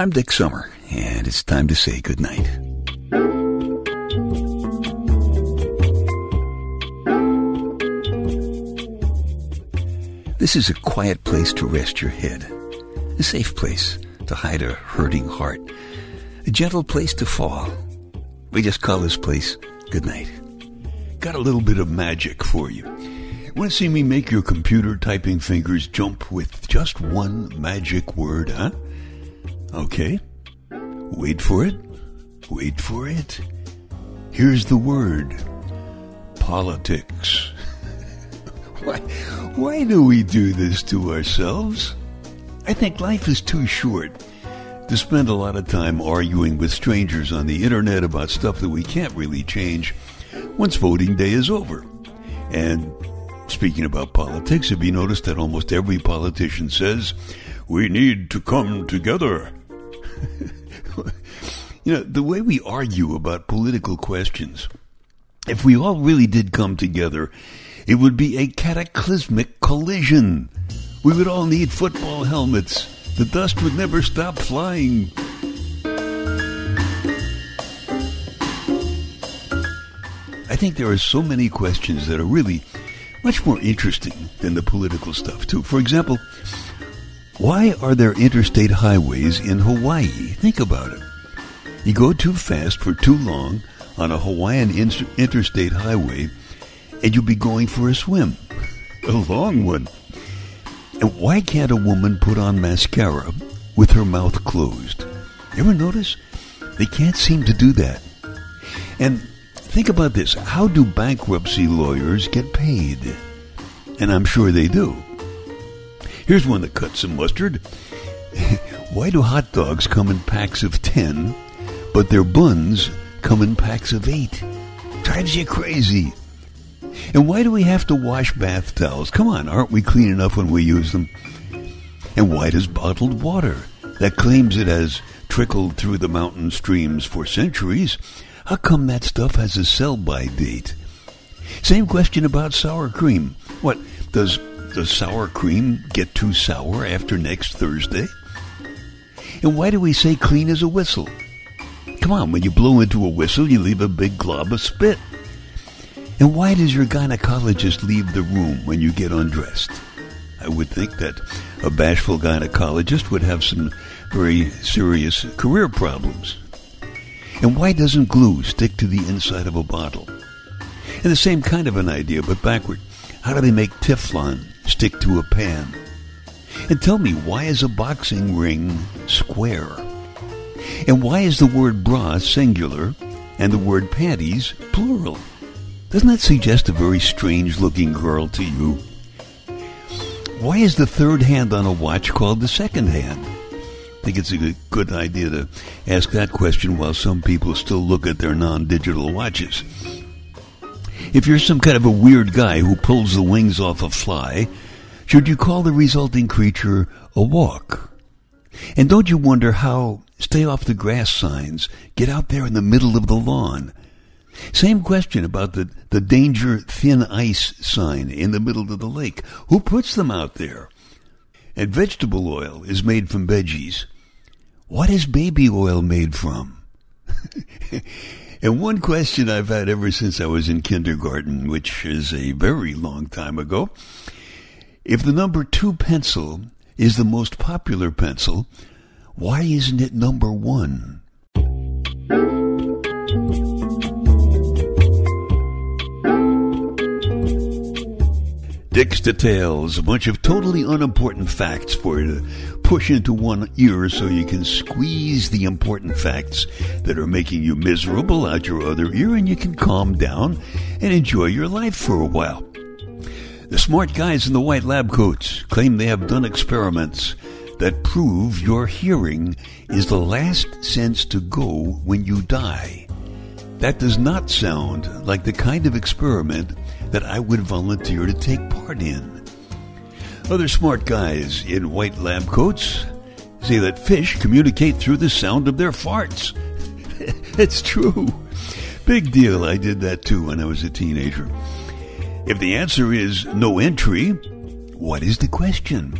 I'm Dick Summer, and it's time to say goodnight. This is a quiet place to rest your head, a safe place to hide a hurting heart, a gentle place to fall. We just call this place goodnight. Got a little bit of magic for you. Want to see me make your computer typing fingers jump with just one magic word, huh? Okay. Wait for it. Wait for it. Here's the word politics. why, why do we do this to ourselves? I think life is too short to spend a lot of time arguing with strangers on the internet about stuff that we can't really change once voting day is over. And speaking about politics, have you noticed that almost every politician says, we need to come together? you know, the way we argue about political questions, if we all really did come together, it would be a cataclysmic collision. We would all need football helmets. The dust would never stop flying. I think there are so many questions that are really much more interesting than the political stuff, too. For example, why are there interstate highways in Hawaii? Think about it. You go too fast for too long on a Hawaiian interstate highway, and you'll be going for a swim. A long one. And why can't a woman put on mascara with her mouth closed? Ever notice? They can't seem to do that. And think about this. How do bankruptcy lawyers get paid? And I'm sure they do. Here's one that cuts some mustard. Why do hot dogs come in packs of 10, but their buns come in packs of 8? Drives you crazy. And why do we have to wash bath towels? Come on, aren't we clean enough when we use them? And why does bottled water, that claims it has trickled through the mountain streams for centuries, how come that stuff has a sell-by date? Same question about sour cream. What, does, does sour cream get too sour after next Thursday? And why do we say clean as a whistle? Come on, when you blow into a whistle, you leave a big glob of spit. And why does your gynecologist leave the room when you get undressed? I would think that a bashful gynecologist would have some very serious career problems. And why doesn't glue stick to the inside of a bottle? And the same kind of an idea, but backward. How do they make Teflon stick to a pan? And tell me, why is a boxing ring square? And why is the word bra singular and the word panties plural? Doesn't that suggest a very strange looking girl to you? Why is the third hand on a watch called the second hand? I think it's a good idea to ask that question while some people still look at their non digital watches. If you're some kind of a weird guy who pulls the wings off a fly, should you call the resulting creature a walk? And don't you wonder how stay off the grass signs get out there in the middle of the lawn? Same question about the, the danger thin ice sign in the middle of the lake. Who puts them out there? And vegetable oil is made from veggies. What is baby oil made from? and one question I've had ever since I was in kindergarten, which is a very long time ago. If the number two pencil is the most popular pencil, why isn't it number one? Dick's Details, a bunch of totally unimportant facts for you to push into one ear so you can squeeze the important facts that are making you miserable out your other ear and you can calm down and enjoy your life for a while. The smart guys in the white lab coats claim they have done experiments that prove your hearing is the last sense to go when you die. That does not sound like the kind of experiment that I would volunteer to take part in. Other smart guys in white lab coats say that fish communicate through the sound of their farts. it's true. Big deal. I did that too when I was a teenager. If the answer is no entry, what is the question?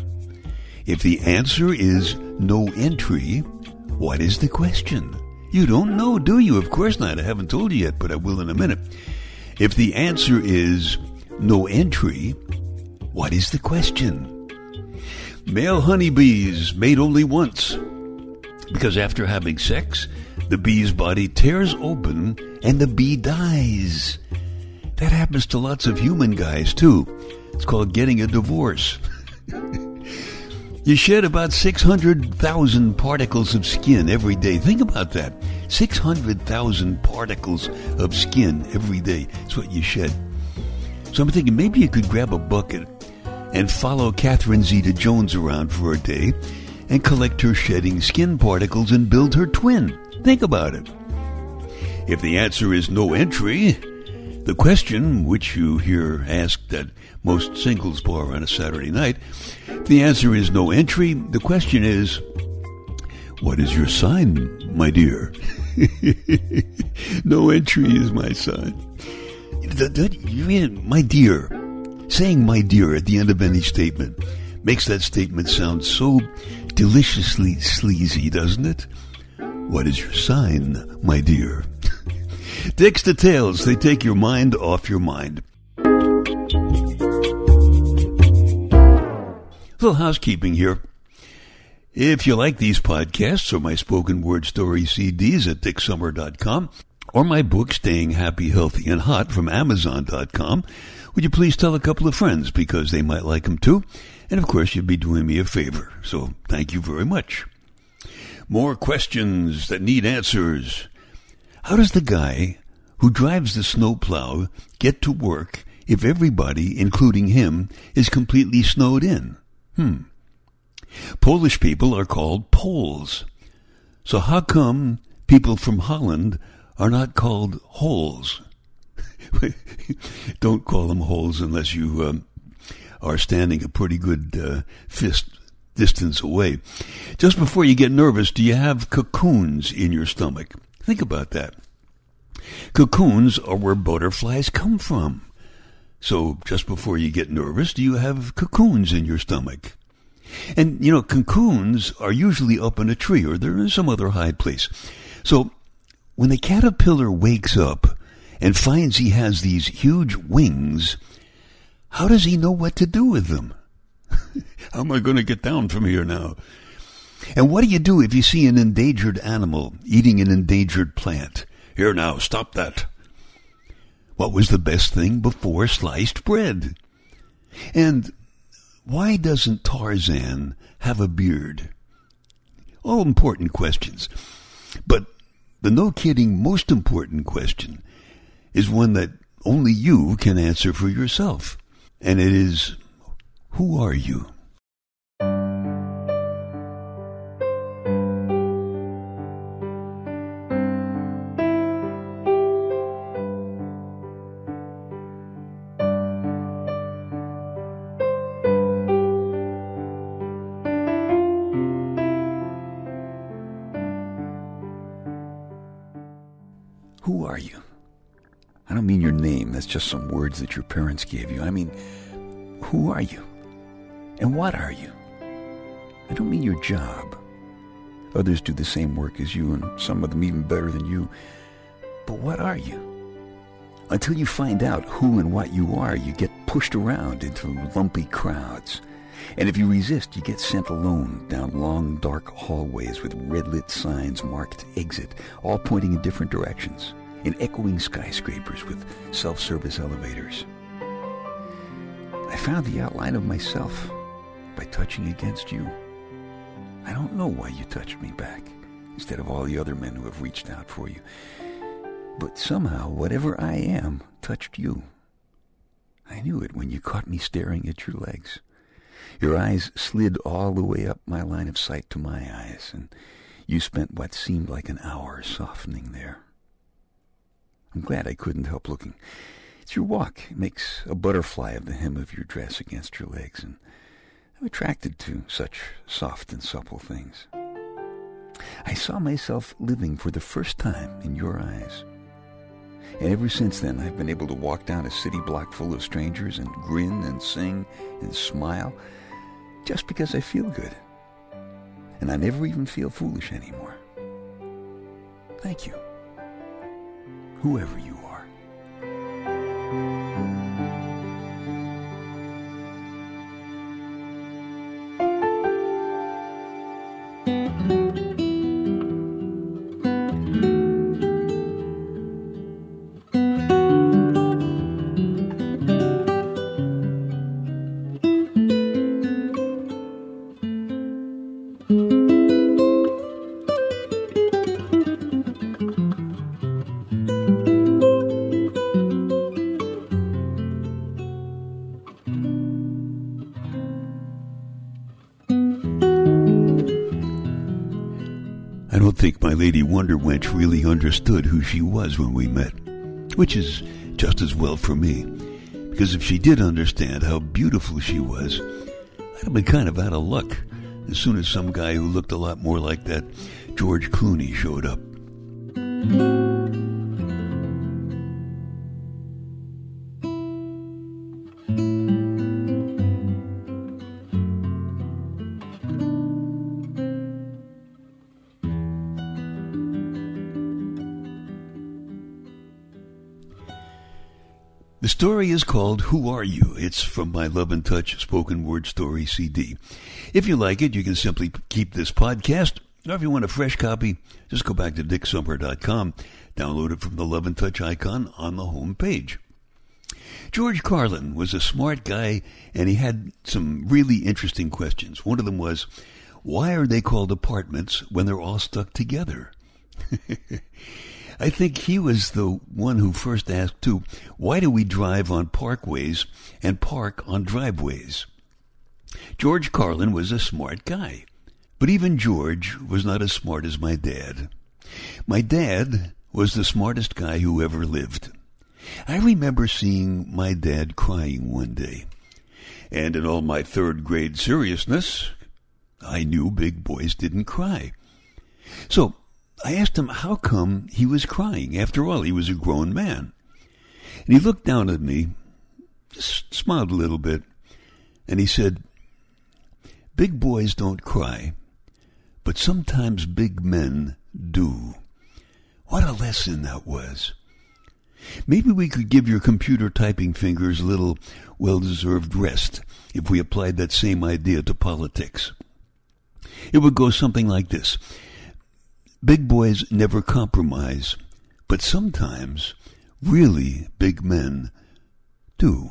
If the answer is no entry, What is the question? You don't know, do you? Of course not. I haven't told you yet, but I will in a minute. If the answer is no entry, what is the question? Male honeybees mate only once because after having sex, the bee's body tears open and the bee dies. That happens to lots of human guys too. It's called getting a divorce. you shed about 600,000 particles of skin every day. Think about that. 600,000 particles of skin every day. That's what you shed. So I'm thinking maybe you could grab a bucket and follow Catherine Zeta Jones around for a day and collect her shedding skin particles and build her twin. Think about it. If the answer is no entry, the question, which you hear asked at most singles bar on a Saturday night, the answer is no entry, the question is, what is your sign, my dear? no entry is my sign. My dear, saying my dear at the end of any statement makes that statement sound so deliciously sleazy, doesn't it? What is your sign, my dear? Dick's Details, they take your mind off your mind. Little housekeeping here. If you like these podcasts or my spoken word story CDs at dicksummer.com or my book, Staying Happy, Healthy, and Hot from Amazon.com, would you please tell a couple of friends because they might like them too? And of course, you'd be doing me a favor. So thank you very much. More questions that need answers. How does the guy who drives the snowplow get to work if everybody, including him, is completely snowed in? Hmm. Polish people are called Poles. So how come people from Holland are not called holes? Don't call them holes unless you um, are standing a pretty good uh, fist distance away. Just before you get nervous, do you have cocoons in your stomach? Think about that. Cocoons are where butterflies come from. So just before you get nervous, do you have cocoons in your stomach? And, you know, cocoons are usually up in a tree or they're in some other high place. So when the caterpillar wakes up and finds he has these huge wings, how does he know what to do with them? How am I going to get down from here now? And what do you do if you see an endangered animal eating an endangered plant? Here now, stop that. What was the best thing before sliced bread? And why doesn't Tarzan have a beard? All important questions. But the no kidding most important question is one that only you can answer for yourself. And it is, who are you? Are you? I don't mean your name, that's just some words that your parents gave you. I mean, who are you? And what are you? I don't mean your job. Others do the same work as you, and some of them even better than you. But what are you? Until you find out who and what you are, you get pushed around into lumpy crowds. And if you resist, you get sent alone down long, dark hallways with red-lit signs marked exit, all pointing in different directions in echoing skyscrapers with self-service elevators. I found the outline of myself by touching against you. I don't know why you touched me back instead of all the other men who have reached out for you. But somehow, whatever I am touched you. I knew it when you caught me staring at your legs. Your eyes slid all the way up my line of sight to my eyes, and you spent what seemed like an hour softening there. I'm glad I couldn't help looking. It's your walk. It makes a butterfly of the hem of your dress against your legs, and I'm attracted to such soft and supple things. I saw myself living for the first time in your eyes. And ever since then, I've been able to walk down a city block full of strangers and grin and sing and smile just because I feel good. And I never even feel foolish anymore. Thank you. Whoever you think my Lady Wonder Wench really understood who she was when we met, which is just as well for me, because if she did understand how beautiful she was, I'd have been kind of out of luck as soon as some guy who looked a lot more like that George Clooney showed up. Story is called Who Are You? It's from my Love and Touch spoken word story CD. If you like it, you can simply keep this podcast, or if you want a fresh copy, just go back to dicksummer.com, download it from the Love and Touch icon on the home page. George Carlin was a smart guy, and he had some really interesting questions. One of them was, why are they called apartments when they're all stuck together? I think he was the one who first asked, too, why do we drive on parkways and park on driveways? George Carlin was a smart guy. But even George was not as smart as my dad. My dad was the smartest guy who ever lived. I remember seeing my dad crying one day. And in all my third grade seriousness, I knew big boys didn't cry. So I asked him how come he was crying. After all, he was a grown man. And he looked down at me, just smiled a little bit, and he said, Big boys don't cry, but sometimes big men do. What a lesson that was. Maybe we could give your computer typing fingers a little well deserved rest if we applied that same idea to politics. It would go something like this Big boys never compromise, but sometimes really big men do.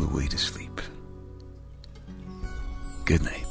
The way to sleep. Good night.